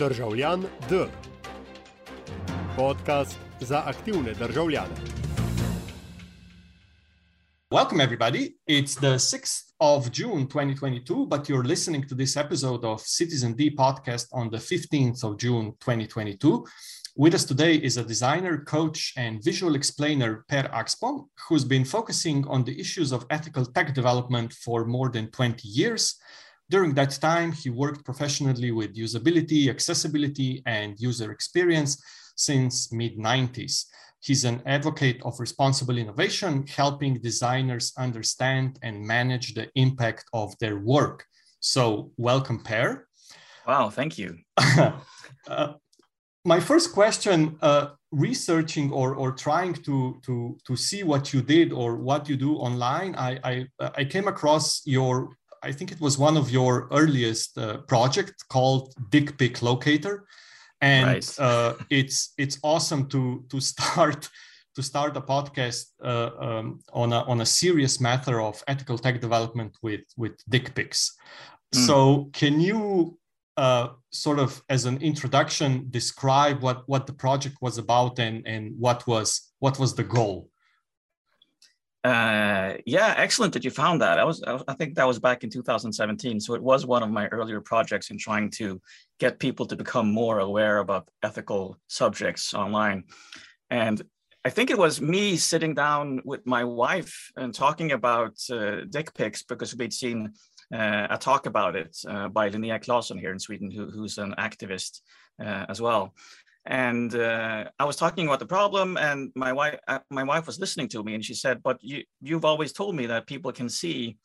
Državljan D. Podcast za aktivne državljane. Welcome, everybody. It's the 6th of June 2022, but you're listening to this episode of Citizen D podcast on the 15th of June 2022. With us today is a designer, coach, and visual explainer, Per Axbom, who's been focusing on the issues of ethical tech development for more than 20 years. During that time, he worked professionally with usability, accessibility, and user experience since mid 90s. He's an advocate of responsible innovation, helping designers understand and manage the impact of their work. So, welcome, Per. Wow, thank you. uh, my first question uh, researching or, or trying to, to, to see what you did or what you do online, I, I, I came across your I think it was one of your earliest uh, project called Dick Pic Locator, and right. uh, it's it's awesome to to start to start a podcast uh, um, on a on a serious matter of ethical tech development with with dick pics. Mm. So can you uh, sort of as an introduction describe what what the project was about and and what was what was the goal? Uh, yeah, excellent that you found that. I was, I think that was back in 2017. So it was one of my earlier projects in trying to get people to become more aware about ethical subjects online. And I think it was me sitting down with my wife and talking about uh, dick pics because we'd seen uh, a talk about it uh, by Linnea Claeson here in Sweden, who, who's an activist uh, as well and uh, I was talking about the problem, and my wife uh, my wife was listening to me, and she said, "But you you've always told me that people can see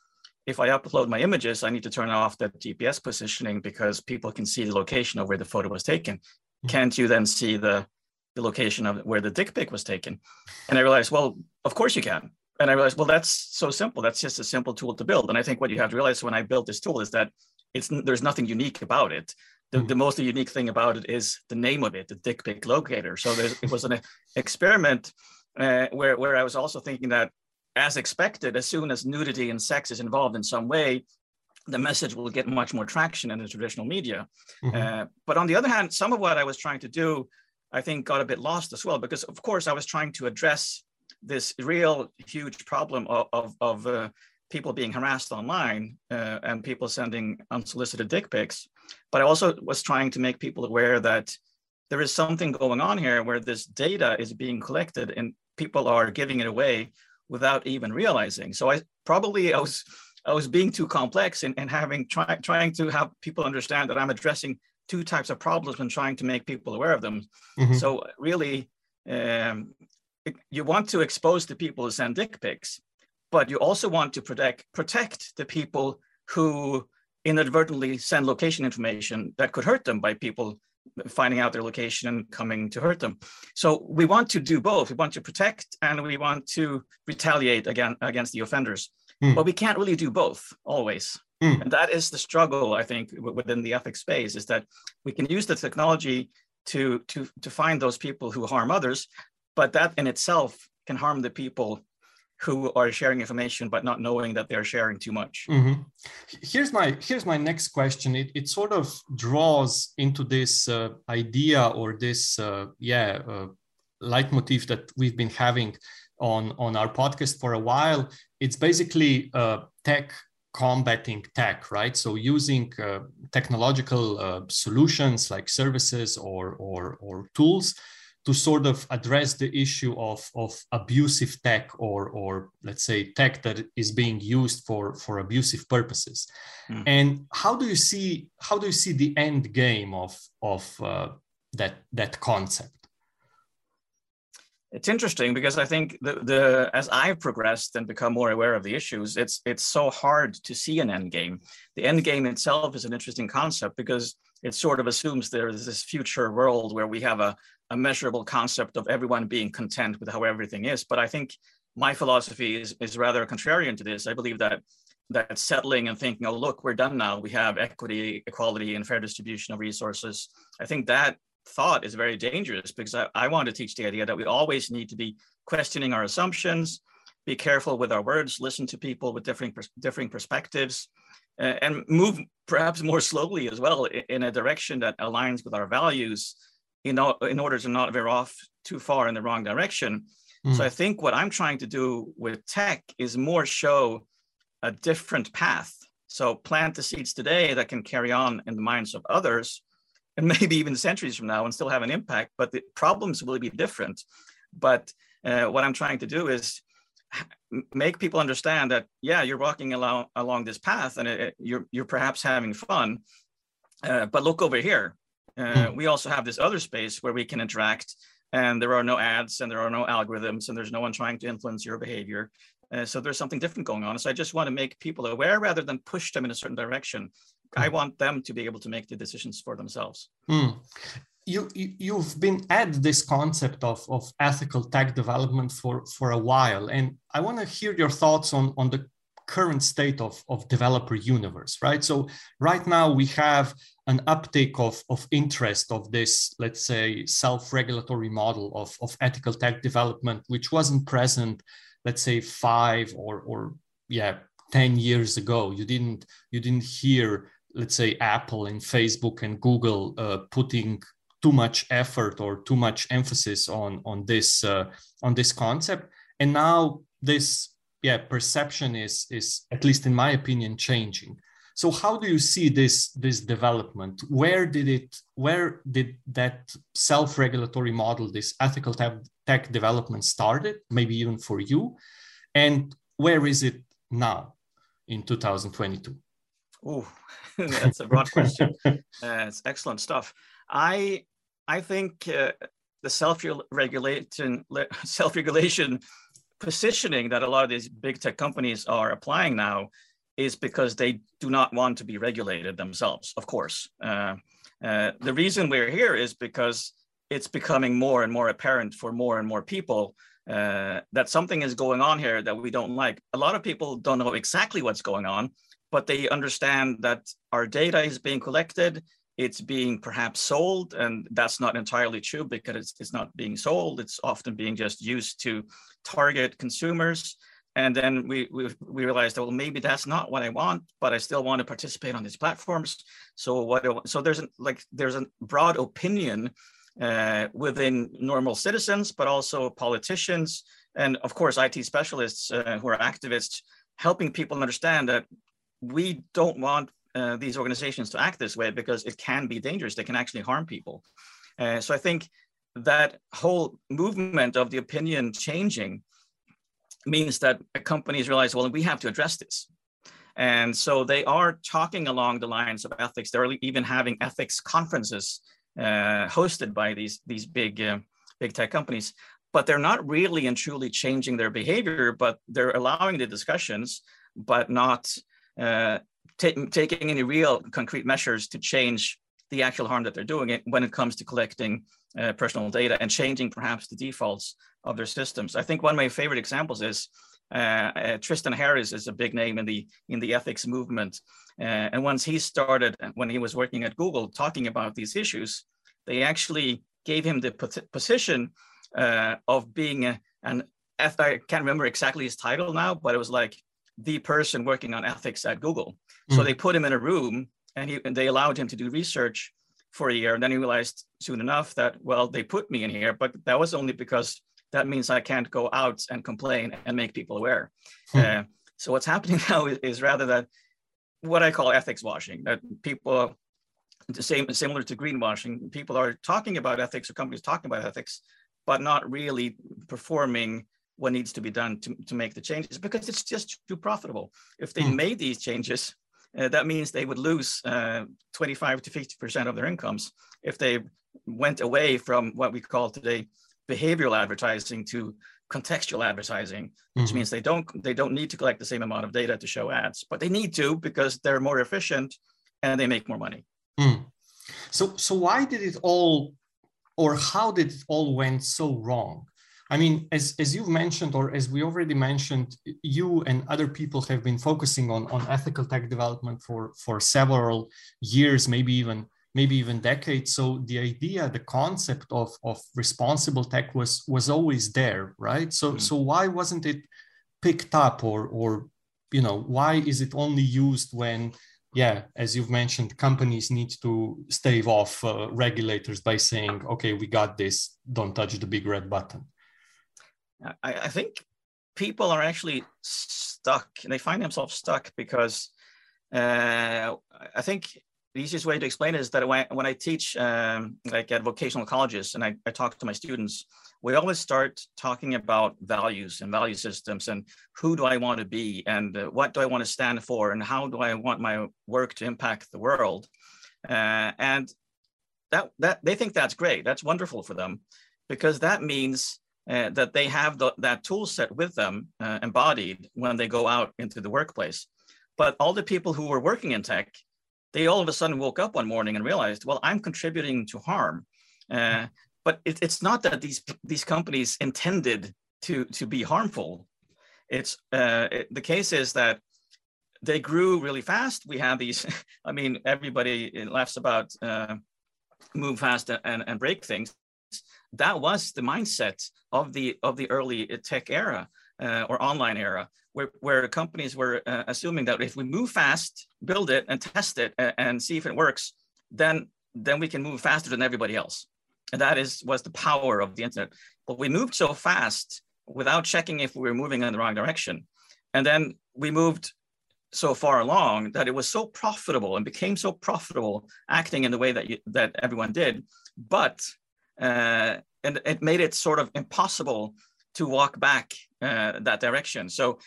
if I upload my images, I need to turn off the GPS positioning because people can see the location of where the photo was taken. Mm-hmm. Can't you then see the the location of where the dick pic was taken?" And I realized, well, of course you can. And I realized, well, that's so simple. That's just a simple tool to build. And I think what you have to realize when I built this tool is that it's there's nothing unique about it the, the most unique thing about it is the name of it, the dick pic locator. So it was an experiment uh, where, where I was also thinking that as expected, as soon as nudity and sex is involved in some way, the message will get much more traction in the traditional media. Mm-hmm. Uh, but on the other hand, some of what I was trying to do, I think got a bit lost as well, because of course I was trying to address this real huge problem of, of, of uh, people being harassed online uh, and people sending unsolicited dick pics. But I also was trying to make people aware that there is something going on here where this data is being collected and people are giving it away without even realizing. So I probably I was I was being too complex and, and having try, trying to have people understand that I'm addressing two types of problems and trying to make people aware of them. Mm-hmm. So really, um, you want to expose the people who send dick pics, but you also want to protect protect the people who inadvertently send location information that could hurt them by people finding out their location and coming to hurt them. So we want to do both. We want to protect and we want to retaliate again against the offenders. Mm. But we can't really do both always. Mm. And that is the struggle, I think, within the ethics space, is that we can use the technology to to to find those people who harm others, but that in itself can harm the people who are sharing information but not knowing that they're sharing too much. Mm-hmm. here's my here's my next question. It, it sort of draws into this uh, idea or this uh, yeah uh, leitmotif that we've been having on on our podcast for a while. It's basically uh, tech combating tech right? So using uh, technological uh, solutions like services or or or tools to sort of address the issue of, of abusive tech or, or let's say tech that is being used for, for abusive purposes. Mm. And how do you see how do you see the end game of, of uh, that, that concept? It's interesting because I think the, the as I've progressed and become more aware of the issues, it's it's so hard to see an end game. The end game itself is an interesting concept because it sort of assumes there is this future world where we have a, a measurable concept of everyone being content with how everything is. But I think my philosophy is, is rather contrarian to this. I believe that that settling and thinking, oh, look, we're done now. We have equity, equality, and fair distribution of resources. I think that thought is very dangerous because I, I want to teach the idea that we always need to be questioning our assumptions, be careful with our words, listen to people with different differing perspectives, and move perhaps more slowly as well in a direction that aligns with our values in, in order to not veer off too far in the wrong direction. Mm. So I think what I'm trying to do with tech is more show a different path. So plant the seeds today that can carry on in the minds of others and maybe even centuries from now and still have an impact, but the problems will be different. But uh, what I'm trying to do is make people understand that yeah you're walking along along this path and it, you're you're perhaps having fun uh, but look over here uh, mm. we also have this other space where we can interact and there are no ads and there are no algorithms and there's no one trying to influence your behavior. Uh, so there's something different going on. So i just want to make people aware rather than push them in a certain direction. Mm. i want them to be able to make the decisions for themselves. Mm you, you have been at this concept of, of ethical tech development for, for a while and i want to hear your thoughts on, on the current state of, of developer universe right? So right now we have an uptake of, of interest of this let's say self-regulatory model of, of ethical tech development which wasn't present let's say five or or yeah 10 years ago. You didn't you didn't hear let's say apple and facebook and google uh, putting too much effort or too much emphasis on on this uh, on this concept. And now this yeah perception is is at least in my opinion changing. So how do you see this this development? Where did it where did that self-regulatory model this ethical tech, tech development started maybe even for you? And where is it now in 2022 oh that's a broad question. Uh, it's excellent stuff. I I think uh, the self-regulation self-regulation positioning that a lot of these big tech companies are applying now is because they do not want to be regulated themselves. Of course, uh, uh, the reason we're here is because it's becoming more and more apparent for more and more people uh, that something is going on here that we don't like. A lot of people don't know exactly what's going on, but they understand that our data is being collected it's being perhaps sold and that's not entirely true because it's, it's not being sold. It's often being just used to target consumers. And then we, we, we realized that well maybe that's not what i want but i still want to participate on these platforms. So what so there's a, like there's a broad opinion uh, within normal citizens but also politicians and of course it specialists uh, who are activists helping people understand that we don't want uh, these organizations to act this way because it can be dangerous. They can actually harm people. Uh, so I think that whole movement of the opinion changing means that companies realize, well, we have to address this. And so they are talking along the lines of ethics. They're even having ethics conferences uh, hosted by these, these big, uh, big tech companies. But they're not really and truly changing their behavior, but they're allowing the discussions, but not uh, taking any real concrete measures to change the actual harm that they're doing it when it comes to collecting uh, personal data and changing perhaps the defaults of their systems. I think one of my favorite examples is uh, uh, Tristan Harris is a big name in the in the ethics movement, uh, and once he started when he was working at Google talking about these issues, they actually gave him the position uh, of being a, an I can't remember exactly his title now, but it was like the person working on ethics at Google. So mm. they put him in a room and, he, and they allowed him to do research for a year. And then he realized soon enough that, well, they put me in here, but that was only because that means I can't go out and complain and make people aware. Mm. Uh, so what's happening now is, is, rather that what I call ethics washing, that people, the same similar to greenwashing, people are talking about ethics or companies talking about ethics, but not really performing what needs to be done to, to make the changes because it's just too profitable. If they mm. made these changes, uh, that means they would lose uh, 25 to 50% of their incomes if they went away from what we call today behavioral advertising to contextual advertising, which mm-hmm. means they don't they don't need to collect the same amount of data to show ads, but they need to because they're more efficient and they make more money. Mm. So so why did it all or how did it all went so wrong? I mean, as, as you've mentioned, or as we already mentioned, you and other people have been focusing on, on ethical tech development for, for several years, maybe even maybe even decades. So the idea, the concept of, of responsible tech was was always there, right? So mm-hmm. so why wasn't it picked up or or you know why is it only used when yeah as you've mentioned companies need to stave off uh, regulators by saying okay we got this don't touch the big red button I, I think people are actually stuck they find themselves stuck because uh, i think the easiest way to explain it is that when, when I teach, um, like at vocational colleges, and I, I talk to my students, we always start talking about values and value systems and who do I want to be and uh, what do I want to stand for and how do I want my work to impact the world. Uh, and that, that they think that's great. That's wonderful for them because that means uh, that they have the, that tool set with them uh, embodied when they go out into the workplace. But all the people who were working in tech they all of a sudden woke up one morning and realized, well, I'm contributing to harm. Uh, but it, it's not that these these companies intended to to be harmful. It's uh, it, the case is that they grew really fast. We have these. I mean, everybody laughs about uh, move fast and, and break things. That was the mindset of the of the early tech era uh, or online era where, where companies were uh, assuming that if we move fast, build it and test it and, and see if it works, then then we can move faster than everybody else. And that is was the power of the internet. But we moved so fast without checking if we were moving in the wrong direction. And then we moved so far along that it was so profitable and became so profitable acting in the way that you, that everyone did. But uh, and it made it sort of impossible to walk back uh, that direction. So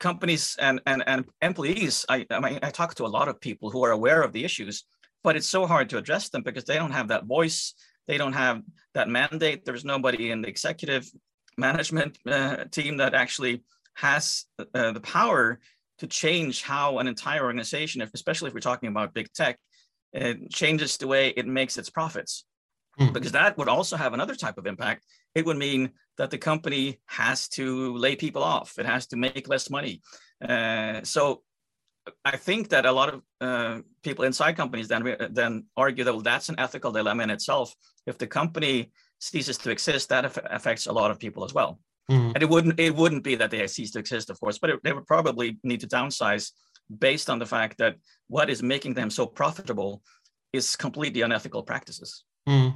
companies and, and, and employees, I, I, mean, I talk to a lot of people who are aware of the issues, but it's so hard to address them because they don't have that voice. They don't have that mandate. There's nobody in the executive management uh, team that actually has uh, the power to change how an entire organization, especially if we're talking about big tech, changes the way it makes its profits. Mm. Because that would also have another type of impact. It would mean that the company has to lay people off. It has to make less money. Uh, so I think that a lot of uh, people inside companies then then argue that well, that's an ethical dilemma in itself. If the company ceases to exist, that affects a lot of people as well. Mm-hmm. And it wouldn't it wouldn't be that they cease to exist, of course, but it, they would probably need to downsize based on the fact that what is making them so profitable is completely unethical practices. Mm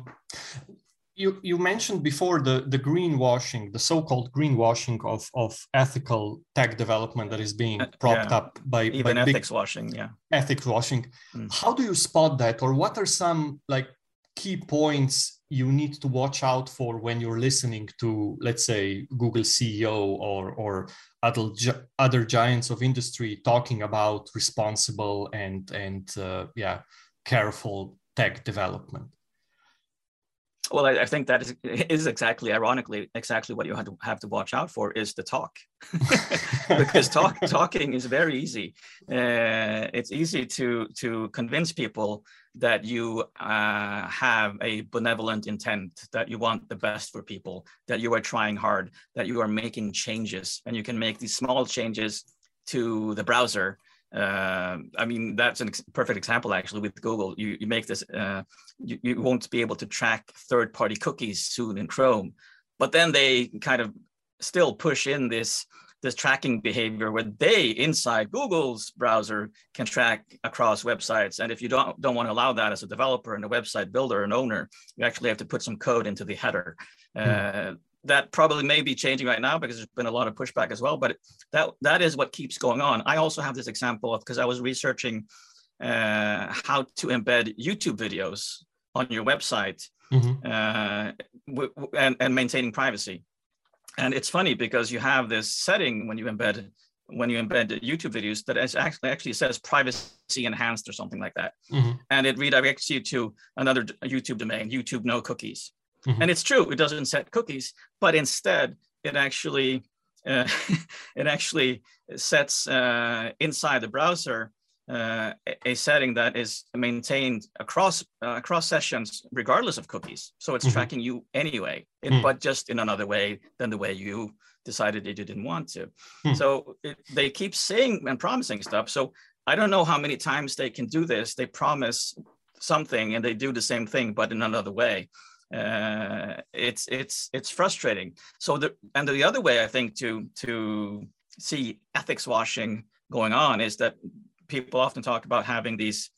you, you mentioned before the, the greenwashing, the so-called greenwashing of, of ethical tech development that is being uh, propped yeah. up by even by ethics washing, yeah. Ethics washing. Mm. How do you spot that, or what are some like key points you need to watch out for when you're listening to, let's say, Google CEO or or other other giants of industry talking about responsible and and uh, yeah careful tech development? Well, I, I, think that is, is exactly, ironically, exactly what you have to have to watch out for is the talk, because talk talking is very easy. Uh, it's easy to to convince people that you uh, have a benevolent intent, that you want the best for people, that you are trying hard, that you are making changes, and you can make these small changes to the browser uh, I mean, that's a ex- perfect example actually with Google. You, you make this, uh, you, you won't be able to track third party cookies soon in Chrome, but then they kind of still push in this this tracking behavior where they inside Google's browser can track across websites. And if you don't don't want to allow that as a developer and a website builder and owner, you actually have to put some code into the header. Mm. Uh, that probably may be changing right now because there's been a lot of pushback as well. But that that is what keeps going on. I also have this example of because I was researching uh, how to embed YouTube videos on your website mm-hmm. uh, w- w- and, and maintaining privacy. And it's funny because you have this setting when you embed when you embed YouTube videos that is actually actually says privacy enhanced or something like that, mm-hmm. and it redirects you to another YouTube domain, YouTube no cookies. Mm-hmm. And it's true, it doesn't set cookies, but instead it actually uh, it actually sets uh, inside the browser uh, a setting that is maintained across uh, across sessions regardless of cookies. So it's mm-hmm. tracking you anyway, it, mm. but just in another way than the way you decided that you didn't want to. Mm. So it, they keep saying and promising stuff. So I don't know how many times they can do this. They promise something and they do the same thing, but in another way uh, it's it's it's frustrating. So the and the other way I think to to see ethics washing going on is that people often talk about having these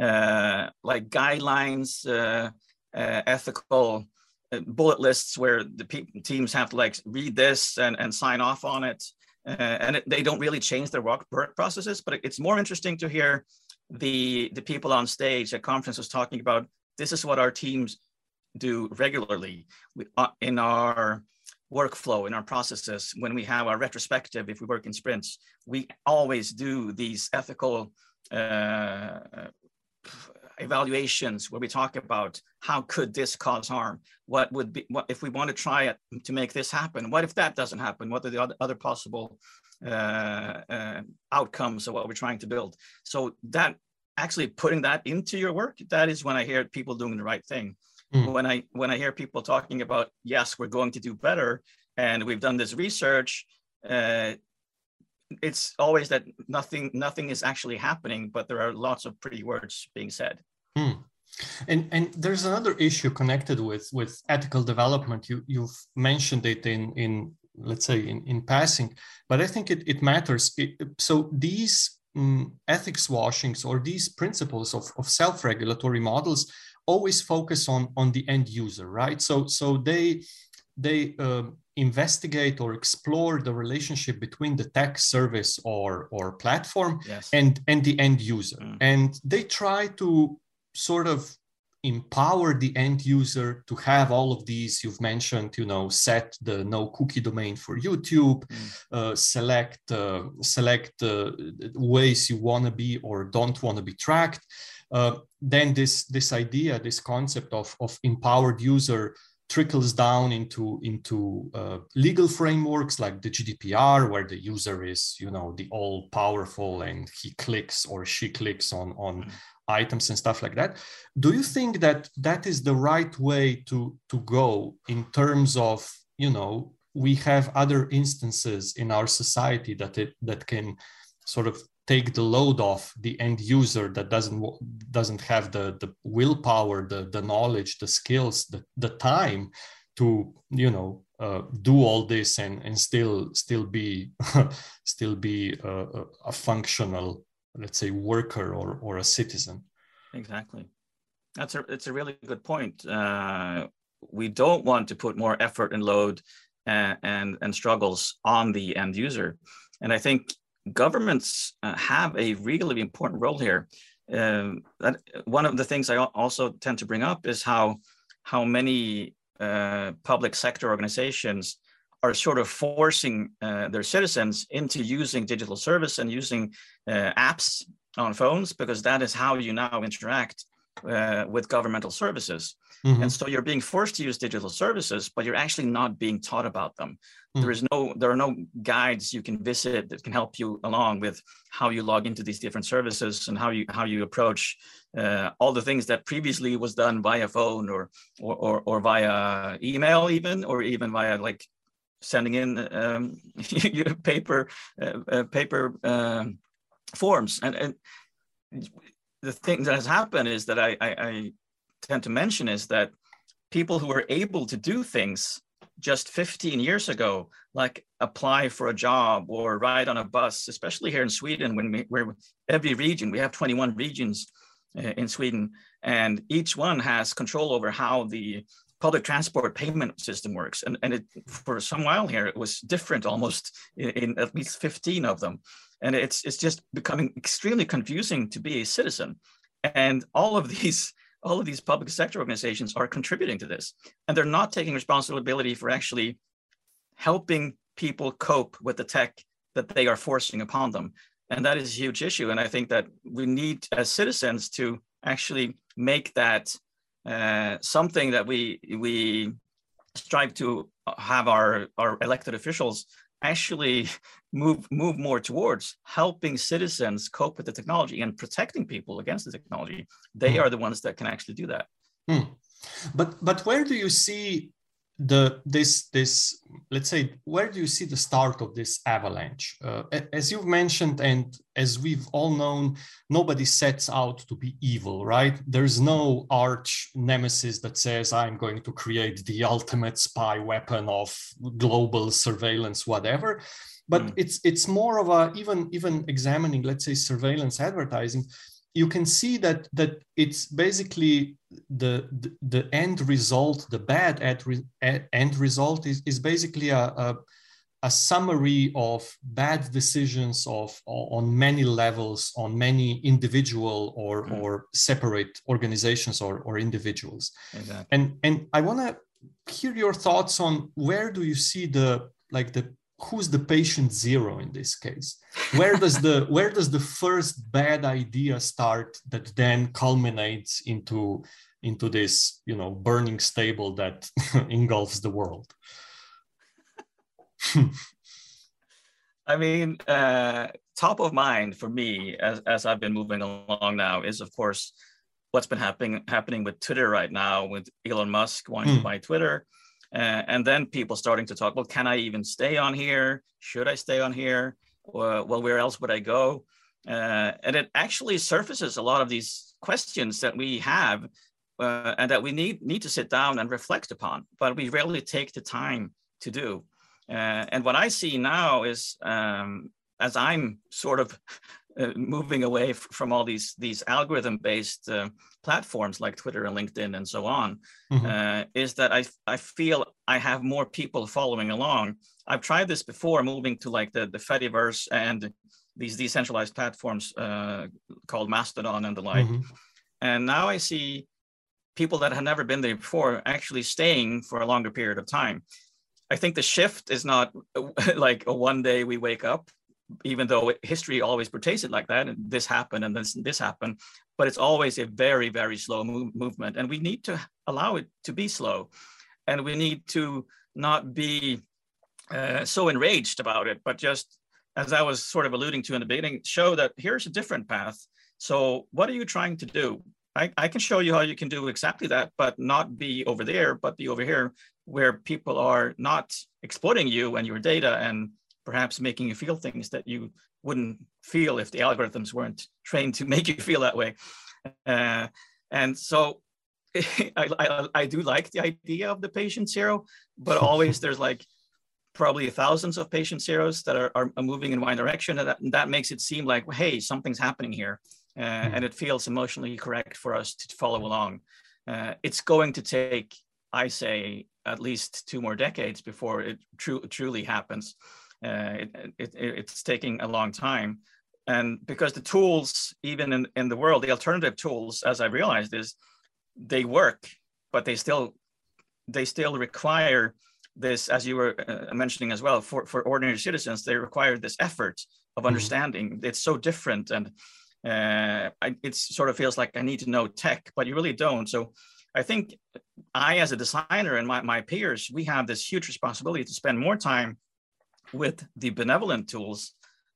uh, like guidelines, uh, uh, ethical uh, bullet lists where the pe- teams have to like read this and, and sign off on it. Uh, and it, they don't really change their work, processes, but it's more interesting to hear the, the people on stage at conferences talking about this is what our teams do regularly uh, in our workflow in our processes. When we have our retrospective if we work in sprints we always do these ethical uh, evaluations where we talk about how could this cause harm? What would be what if we want to try it to make this happen what if that doesn't happen? What are the other, other possible uh, uh, outcomes of what we're trying to build? So that actually putting that into your work that is when i hear people doing the right thing mm. when i when i hear people talking about yes we're going to do better and we've done this research uh, it's always that nothing nothing is actually happening but there are lots of pretty words being said hmm. and and there's another issue connected with with ethical development you you've mentioned it in in let's say in, in passing but i think it, it matters it, so these um, ethics washings or these principles of, of self-regulatory models always focus on on the end user right so so they they uh, investigate or explore the relationship between the tech service or or platform yes. and and the end user mm. and they try to sort of empower the end user to have all of these you've mentioned you know set the no cookie domain for youtube mm. uh, select uh, select uh, ways you want to be or don't want to be tracked uh, then this this idea this concept of of empowered user trickles down into into uh, legal frameworks like the GDPR, where the user is, you know, the all powerful and he clicks or she clicks on on mm-hmm. Items and stuff like that. Do you think that that is the right way to to go in terms of, you know, we have other instances in our society that it that can sort of take the load off the end user that doesn't doesn't have the the willpower the the knowledge the skills the, the time to you know uh, do all this and and still still be still be a, a, functional let's say worker or or a citizen. Exactly. That's a it's a really good point. Uh, we don't want to put more effort and load and, uh, and and struggles on the end user. And i think governments uh, have a really important role here. Um, that, one of the things I also tend to bring up is how how many uh, public sector organizations are sort of forcing uh, their citizens into using digital service and using uh, apps on phones because that is how you now interact uh, with governmental services. Mm-hmm. And so you're being forced to use digital services, but you're actually not being taught about them. Mm-hmm. There is no, there are no guides you can visit that can help you along with how you log into these different services and how you how you approach uh, all the things that previously was done via phone or or or, or via email even or even via like sending in um, paper uh, uh, paper um, forms. And, and the thing that has happened is that I, I, I tend to mention is that people who were able to do things just 15 years ago, like apply for a job or ride on a bus, especially here in Sweden, when we, where every region, we have 21 regions uh, in Sweden, and each one has control over how the public transport payment system works. And, and it, for some while here, it was different almost in, in at least 15 of them. And it's, it's just becoming extremely confusing to be a citizen. And all of these all of these public sector organizations are contributing to this and they're not taking responsibility for actually helping people cope with the tech that they are forcing upon them and that is a huge issue and i think that we need as citizens to actually make that uh, something that we we strive to have our our elected officials actually move move more towards helping citizens cope with the technology and protecting people against the technology they mm. are the ones that can actually do that mm. but but where do you see the this this let's say where do you see the start of this avalanche? Uh, as you've mentioned and as we've all known nobody sets out to be evil right? There's no arch nemesis that says i'm going to create the ultimate spy weapon of global surveillance whatever. But mm. it's it's more of a even even examining let's say surveillance advertising you can see that that it's basically the the, the end result the bad ad, end result is, is basically a, a a summary of bad decisions of on many levels on many individual or mm. or separate organizations or, or individuals exactly. and and i want to hear your thoughts on where do you see the like the who's the patient zero in this case where does the where does the first bad idea start that then culminates into into this you know burning stable that engulfs the world I mean, uh, top of mind for me as, as I've been moving along now is, of course, what's been happening happening with Twitter right now with Elon Musk wanting mm. to hmm. buy Twitter. Uh, and then people starting to talk, well, can I even stay on here? Should I stay on here? Well, where else would I go? Uh, and it actually surfaces a lot of these questions that we have uh, and that we need, need to sit down and reflect upon, but we rarely take the time to do. Uh, and what I see now is um, as I'm sort of uh, moving away f- from all these these algorithm based uh, platforms like Twitter and LinkedIn and so on, mm-hmm. Uh, is that I I feel I have more people following along. I've tried this before, moving to like the the Fediverse and these decentralized platforms uh, called Mastodon and the like, mm-hmm. and now I see people that have never been there before actually staying for a longer period of time I think the shift is not like a one day we wake up, even though history always portrays it like that, and this happened and this this happened, but it's always a very very slow move, movement, and we need to allow it to be slow, and we need to not be uh, so enraged about it, but just as I was sort of alluding to in the beginning, show that here's a different path. So what are you trying to do? I, I can show you how you can do exactly that, but not be over there, but be over here where people are not exploiting you and your data and perhaps making you feel things that you wouldn't feel if the algorithms weren't trained to make you feel that way. Uh, and so I, I, I, do like the idea of the patient zero, but always there's like probably thousands of patient zeros that are, are moving in one direction. And that, and that makes it seem like, hey, something's happening here. Uh, mm. And it feels emotionally correct for us to follow along. Uh, it's going to take, I say, at least two more decades before it tru- truly happens. Uh, it, it, it's taking a long time. And because the tools, even in, in the world, the alternative tools, as I realized, is they work, but they still they still require this, as you were uh, mentioning as well, for, for ordinary citizens, they require this effort of mm-hmm. understanding. Mm-hmm. It's so different, and uh, it sort of feels like I need to know tech, but you really don't. So I think I, as a designer and my, my peers, we have this huge responsibility to spend more time with the benevolent tools,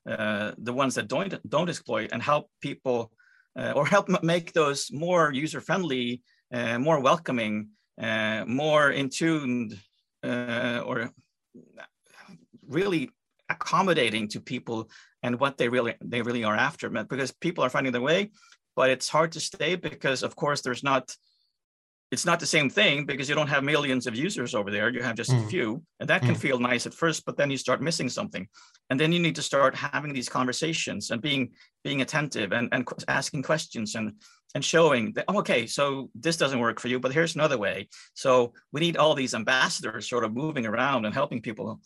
uh, the ones that don't don't exploit, and help people uh, or help make those more user friendly, uh, more welcoming, uh, more in tuned, uh, or really accommodating to people and what they really they really are after. Because people are finding their way, but it's hard to stay because, of course, there's not it's not the same thing because you don't have millions of users over there. You have just mm. a hmm. few, and that can mm. feel nice at first, but then you start missing something, and then you need to start having these conversations and being being attentive and, and asking questions and and showing that oh, okay, so this doesn't work for you, but here's another way. So we need all these ambassadors sort of moving around and helping people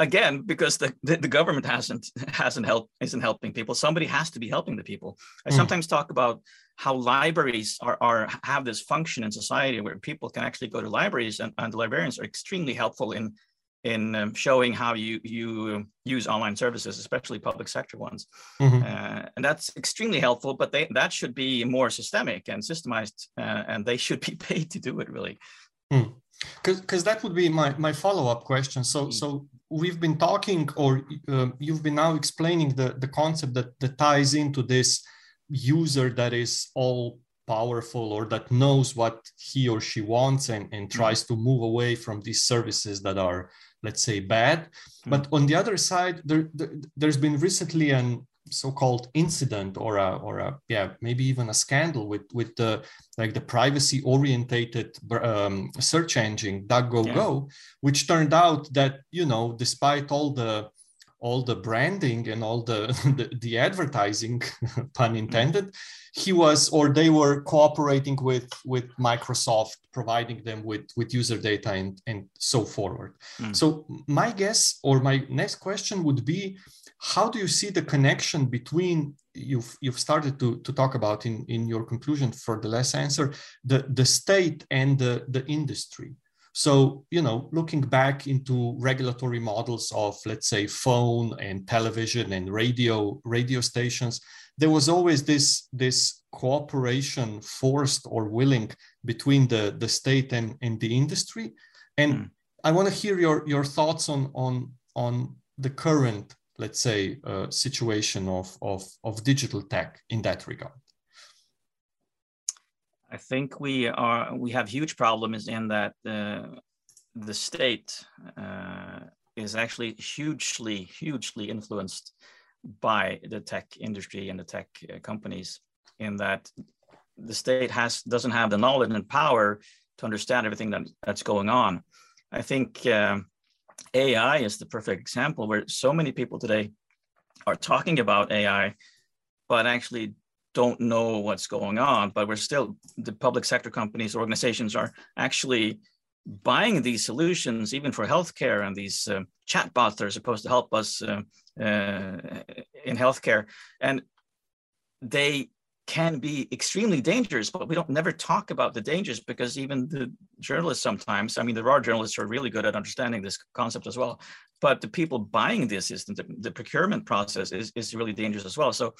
again because the, the, the, government hasn't hasn't helped isn't helping people somebody has to be helping the people i mm. sometimes talk about how libraries are, are have this function in society where people can actually go to libraries and, and the librarians are extremely helpful in in um, showing how you you use online services especially public sector ones mm-hmm. uh, and that's extremely helpful but they that should be more systemic and systemized uh, and they should be paid to do it really because mm. that would be my my follow-up question so mm. so we've been talking or uh, you've been now explaining the the concept that that ties into this user that is all powerful or that knows what he or she wants and, and mm-hmm. tries to move away from these services that are let's say bad mm-hmm. but on the other side there, there has been recently an so-called incident or a or a yeah maybe even a scandal with with the like the privacy orientated um, search engine DuckDuckGo, yeah. which turned out that you know despite all the all the branding and all the the, the advertising pun intended he was or they were cooperating with with microsoft providing them with with user data and and so forward. Mm. so my guess or my next question would be how do you see the connection between you've you've started to, to talk about in, in your conclusion for the last answer the, the state and the, the industry so you know looking back into regulatory models of let's say phone and television and radio radio stations there was always this this cooperation forced or willing between the the state and, and the industry and mm. i want to hear your your thoughts on on on the current let's say, uh, situation of, of, of digital tech in that regard? I think we are we have huge problems in that uh, the state uh, is actually hugely hugely influenced by the tech industry and the tech uh, companies. In that the state has doesn't have the knowledge and power to understand everything that, that's going on. I think um, AI is the perfect example where so many people today are talking about AI, but actually don't know what's going on. But we're still, the public sector companies, organizations are actually buying these solutions, even for healthcare and these uh, chatbots that are supposed to help us uh, uh, in healthcare. And they can be extremely dangerous, but we don't never talk about the dangers because even the journalists sometimes, I mean, there are journalists who are really good at understanding this concept as well, but the people buying the assistant, the, the procurement process is, is really dangerous as well. So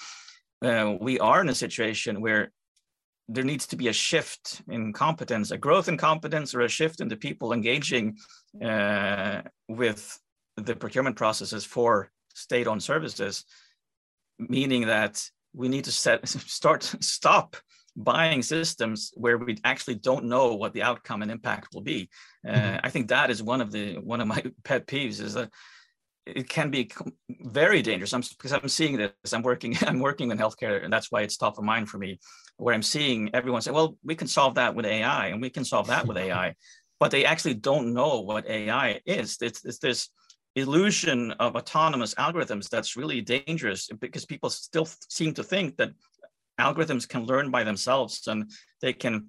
uh, we are in a situation where there needs to be a shift in competence, a growth in competence or a shift in the people engaging uh, with the procurement processes for state-owned services, meaning that we need to set start stop buying systems where we actually don't know what the outcome and impact will be. Uh, mm-hmm. I think that is one of the one of my pet peeves is that it can be very dangerous. I'm, because I'm seeing this. I'm working. I'm working in healthcare, and that's why it's top of mind for me. Where I'm seeing everyone say, "Well, we can solve that with AI, and we can solve that with AI," but they actually don't know what AI is. It's, it's this illusion of autonomous algorithms that's really dangerous because people still seem to think that algorithms can learn by themselves and they can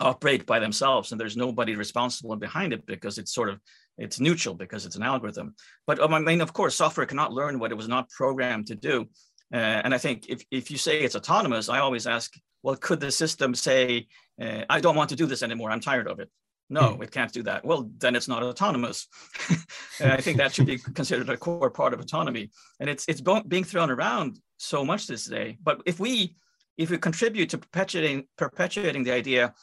operate by themselves and there's nobody responsible behind it because it's sort of it's neutral because it's an algorithm but um, i mean of course software cannot learn what it was not programmed to do uh, and i think if, if you say it's autonomous i always ask well could the system say uh, i don't want to do this anymore i'm tired of it no, hmm. it can't do that. Well, then it's not autonomous. I think that should be considered a core part of autonomy. And it's it's being thrown around so much this day. But if we if we contribute to perpetuating perpetuating the idea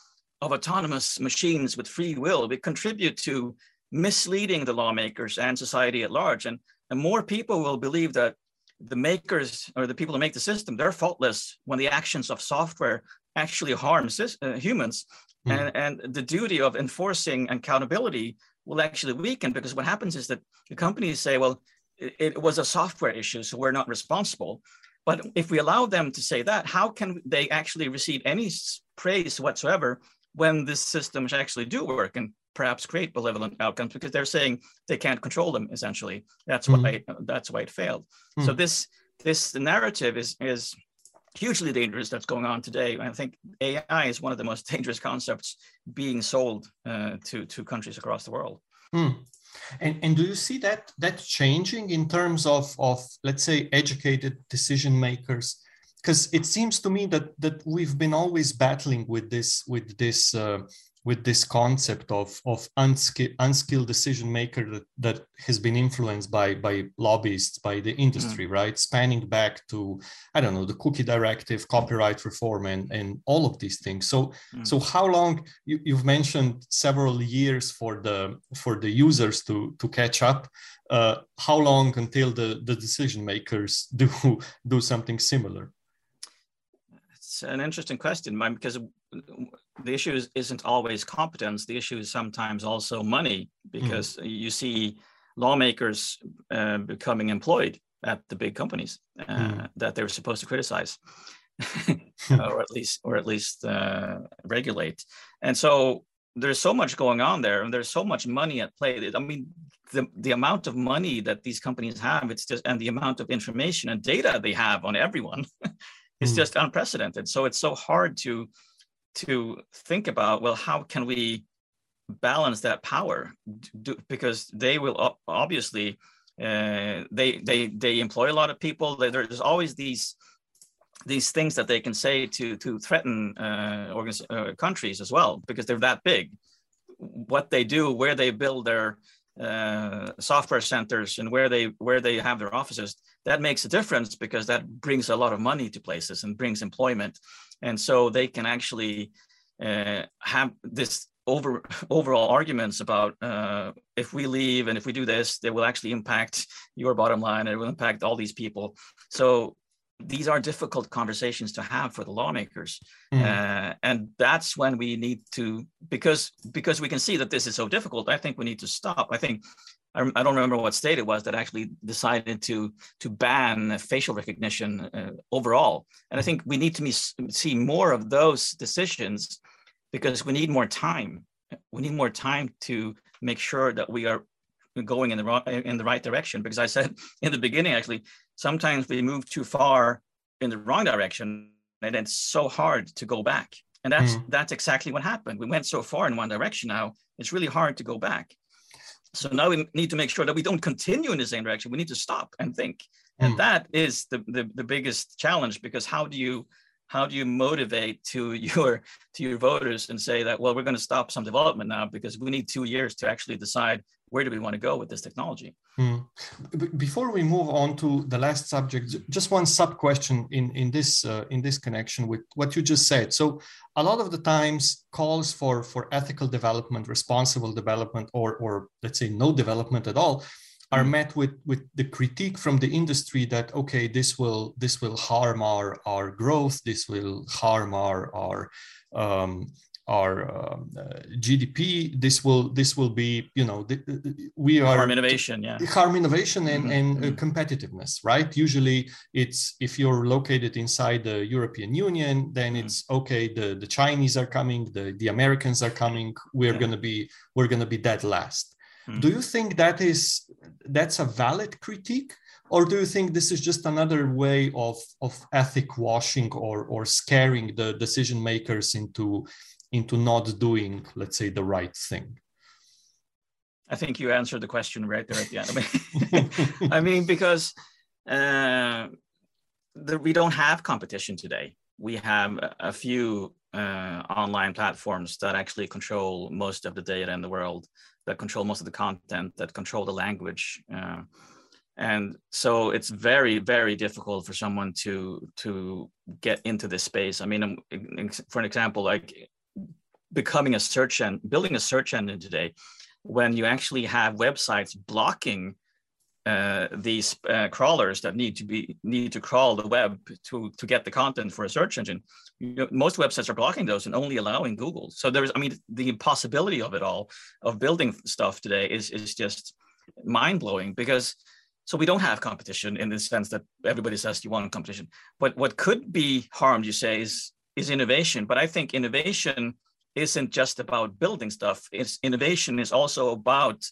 of autonomous machines with free will, we contribute to misleading the lawmakers and society at large. And, and more people will believe that the makers or the people who make the system, they're faultless when the actions of software actually harm uh, humans. Mm. And, and the duty of enforcing accountability will actually weaken because what happens is that the companies say, well, it, it was a software issue, so we're not responsible. But if we allow them to say that, how can they actually receive any praise whatsoever when the systems actually do work and perhaps create malevolent outcomes because they're saying they can't control them essentially that's mm why that's why it failed mm so this this narrative is is hugely dangerous that's going on today. I think AI is one of the most dangerous concepts being sold uh, to to countries across the world. Mm. And, and do you see that that changing in terms of, of let's say educated decision makers? Because it seems to me that that we've been always battling with this with this uh, with this concept of, of unskilled, unskilled decision maker that, that has been influenced by, by lobbyists, by the industry, mm. right? Spanning back to, I don't know, the cookie directive, copyright reform, and, and all of these things. So, mm. so how long you, you've mentioned several years for the for the users to, to catch up. Uh, how long until the, the decision makers do do something similar? It's an interesting question because the issue is, isn't always competence. The issue is sometimes also money because mm. you see lawmakers uh, becoming employed at the big companies uh, mm. that they're supposed to criticize, or at least or at least uh, regulate. And so there's so much going on there and there's so much money at play i mean the, the amount of money that these companies have it's just and the amount of information and data they have on everyone is mm. just unprecedented so it's so hard to to think about well how can we balance that power? Do, because they will obviously uh, they they they employ a lot of people. There's always these these things that they can say to to threaten uh, uh, countries as well because they're that big. What they do, where they build their uh, software centers, and where they where they have their offices, that makes a difference because that brings a lot of money to places and brings employment, and so they can actually uh, have this over overall arguments about uh, if we leave and if we do this, they will actually impact your bottom line. It will impact all these people. So these are difficult conversations to have for the lawmakers mm. uh, and that's when we need to because because we can see that this is so difficult i think we need to stop i think I, I don't remember what state it was that actually decided to to ban facial recognition uh, overall. And i think we need to see more of those decisions because we need more time. We need more time to make sure that we are going in the wrong in the right direction because i said in the beginning actually sometimes we move too far in the wrong direction and it's so hard to go back. And that's mm. that's exactly what happened. We went so far in one direction now it's really hard to go back so now we need to make sure that we don't continue in the same direction we need to stop and think mm. and that is the, the the biggest challenge because how do you how do you motivate to your to your voters and say that well we're going to stop some development now because we need two years to actually decide where do we want to go with this technology? Mm. Before we move on to the last subject, just one sub question in in this uh, in this connection with what you just said. So a lot of the times calls for for ethical development, responsible development, or or let's say no development at all are hmm. met with with the critique from the industry that okay this will this will harm our our growth this will harm our our um, our um, uh, GDP. This will this will be you know the, we are harm innovation, yeah, harm innovation and, mm-hmm. and uh, mm-hmm. competitiveness, right? Usually, it's if you're located inside the European Union, then mm-hmm. it's okay. The the Chinese are coming, the the Americans are coming. We're yeah. gonna be we're gonna be dead last. Mm-hmm. Do you think that is that's a valid critique? or do you think this is just another way of, of ethic washing or, or scaring the decision makers into into not doing, let's say, the right thing? I think you answered the question right there at the end. I mean, I mean because uh, the, we don't have competition today. We have a few uh, online platforms that actually control most of the data in the world, that control most of the content, that control the language. Uh, and so it's very very difficult for someone to to get into this space i mean um, for an example like becoming a search and building a search engine today when you actually have websites blocking uh, these uh, crawlers that need to be need to crawl the web to to get the content for a search engine. You know, most websites are blocking those and only allowing Google. So there's, I mean, the impossibility of it all of building stuff today is is just mind blowing because so we don't have competition in the sense that everybody says you want competition. But what could be harmed, you say, is is innovation. But I think innovation isn't just about building stuff. It's innovation is also about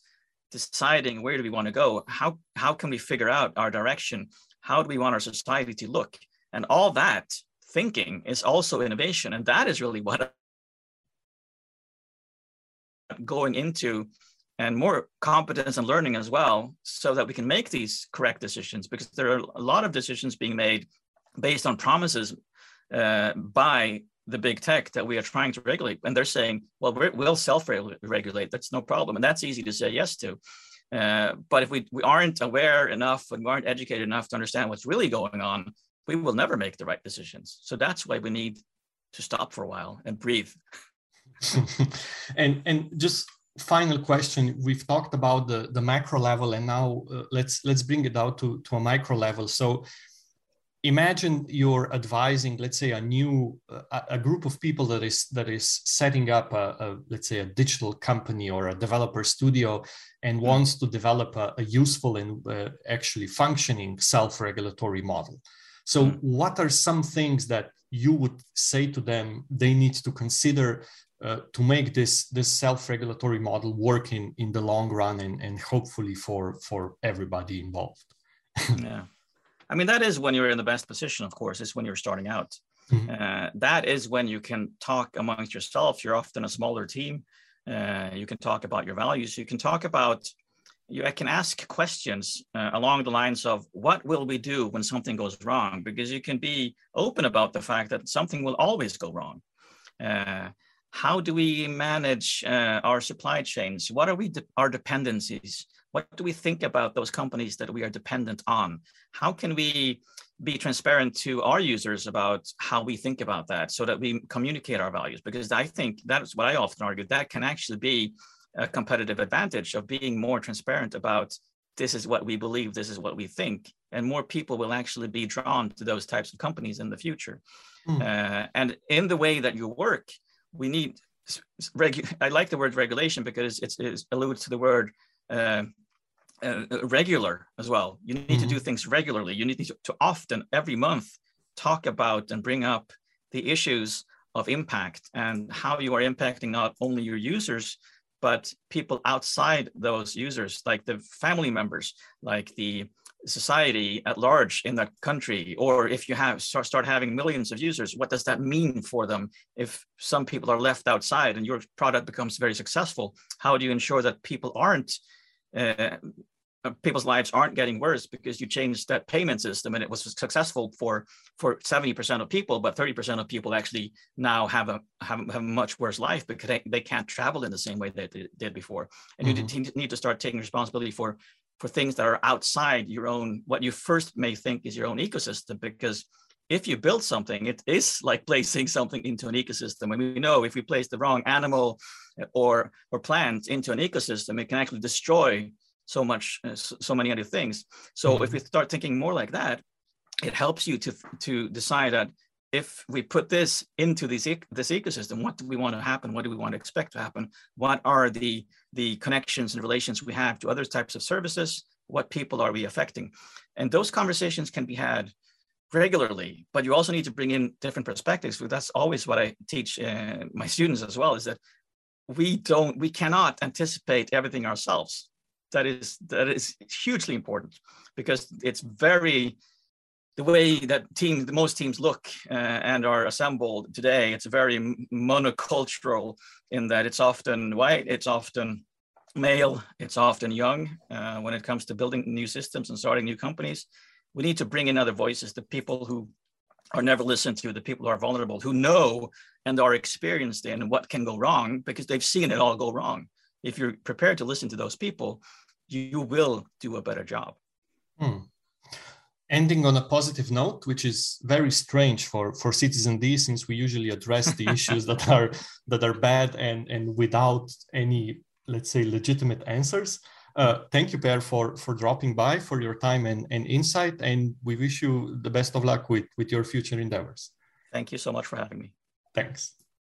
deciding where do we want to go. How how can we figure out our direction? How do we want our society to look? And all that thinking is also innovation, and that is really what going into and more competence and learning as well so that we can make these correct decisions because there are a lot of decisions being made based on promises uh, by the big tech that we are trying to regulate. And they're saying well we will self-regulate. That's no problem. And that's easy to say yes to. Uh, but if we, we aren't aware enough and we aren't educated enough to understand what's really going on we will never make the right decisions. So that's why we need to stop for a while and breathe. And and just final question. We've talked about the the macro level and now uh, let's let's bring it out to to a micro level. So imagine you're advising let's say a new uh, a group of people that is that is setting up a, a, let's say a digital company or a developer studio and mm-hmm. wants to develop a, a useful and uh, actually functioning self-regulatory model So, mm-hmm. what are some things that you would say to them they need to consider uh, to make this this self-regulatory model work in, in the long run and, and hopefully for for everybody involved yeah i mean that is when you're in the best position of course is when you're starting out. Mm-hmm. uh, that is when you can talk amongst yourself. You're often a smaller team. Uh, you can talk about your values. You can talk about you I can ask questions uh, along the lines of what will we do when something goes wrong? Because you can be open about the fact that something will always go wrong. Uh, how do we manage uh, our supply chains? What are we de- our dependencies what do we think about those companies that we are dependent on how can we be transparent to our users about how we think about that so that we communicate our values because i think that's what i often argue that can actually be a competitive advantage of being more transparent about this is what we believe, this is what we think, and more people will actually be drawn to those types of companies in the future. Mm. Uh, and in the way that you work, we need. Regu- I like the word regulation because it's, it alludes to the word uh, uh, regular as well. You need mm-hmm. to do things regularly. You need to, to often, every month, talk about and bring up the issues of impact and how you are impacting not only your users but people outside those users, like the family members, like the society at large in that country, or if you have start, start having millions of users, what does that mean for them? If some people are left outside and your product becomes very successful, how do you ensure that people aren't uh, uh, people's lives aren't getting worse because you changed that payment system and it was successful for for 70% of people but 30% of people actually now have a have, have a much worse life because they, they can't travel in the same way that they did before and mm-hmm. you need to start taking responsibility for for things that are outside your own what you first may think is your own ecosystem because if you build something it is like placing something into an ecosystem and we know if we place the wrong animal or or plant into an ecosystem it can actually destroy so much uh, so many other things. So mm-hmm. if we start thinking more like that it helps you to to decide that if we put this into this this ecosystem what do we want to happen? What do we want to expect to happen? What are the the connections and relations we have to other types of services? What people are we affecting? And those conversations can be had regularly but you also need to bring in different perspectives. That's always what i teach uh, my students as well is that we don't we cannot anticipate everything ourselves. That is that is hugely important because it's very the way that teams the most teams look uh, and are assembled today it's very monocultural in that it's often white it's often male it's often young uh, when it comes to building new systems and starting new companies. We need to bring in other voices the people who are never listened to the people who are vulnerable who know and are experienced in what can go wrong because they've seen it all go wrong if you're prepared to listen to those people, you will do a better job. Hmm. Ending on a positive note, which is very strange for for Citizen D, since we usually address the issues that are that are bad and and without any, let's say, legitimate answers. Uh, thank you, Per, for for dropping by, for your time and, and insight, and we wish you the best of luck with with your future endeavors. Thank you so much for having me. Thanks.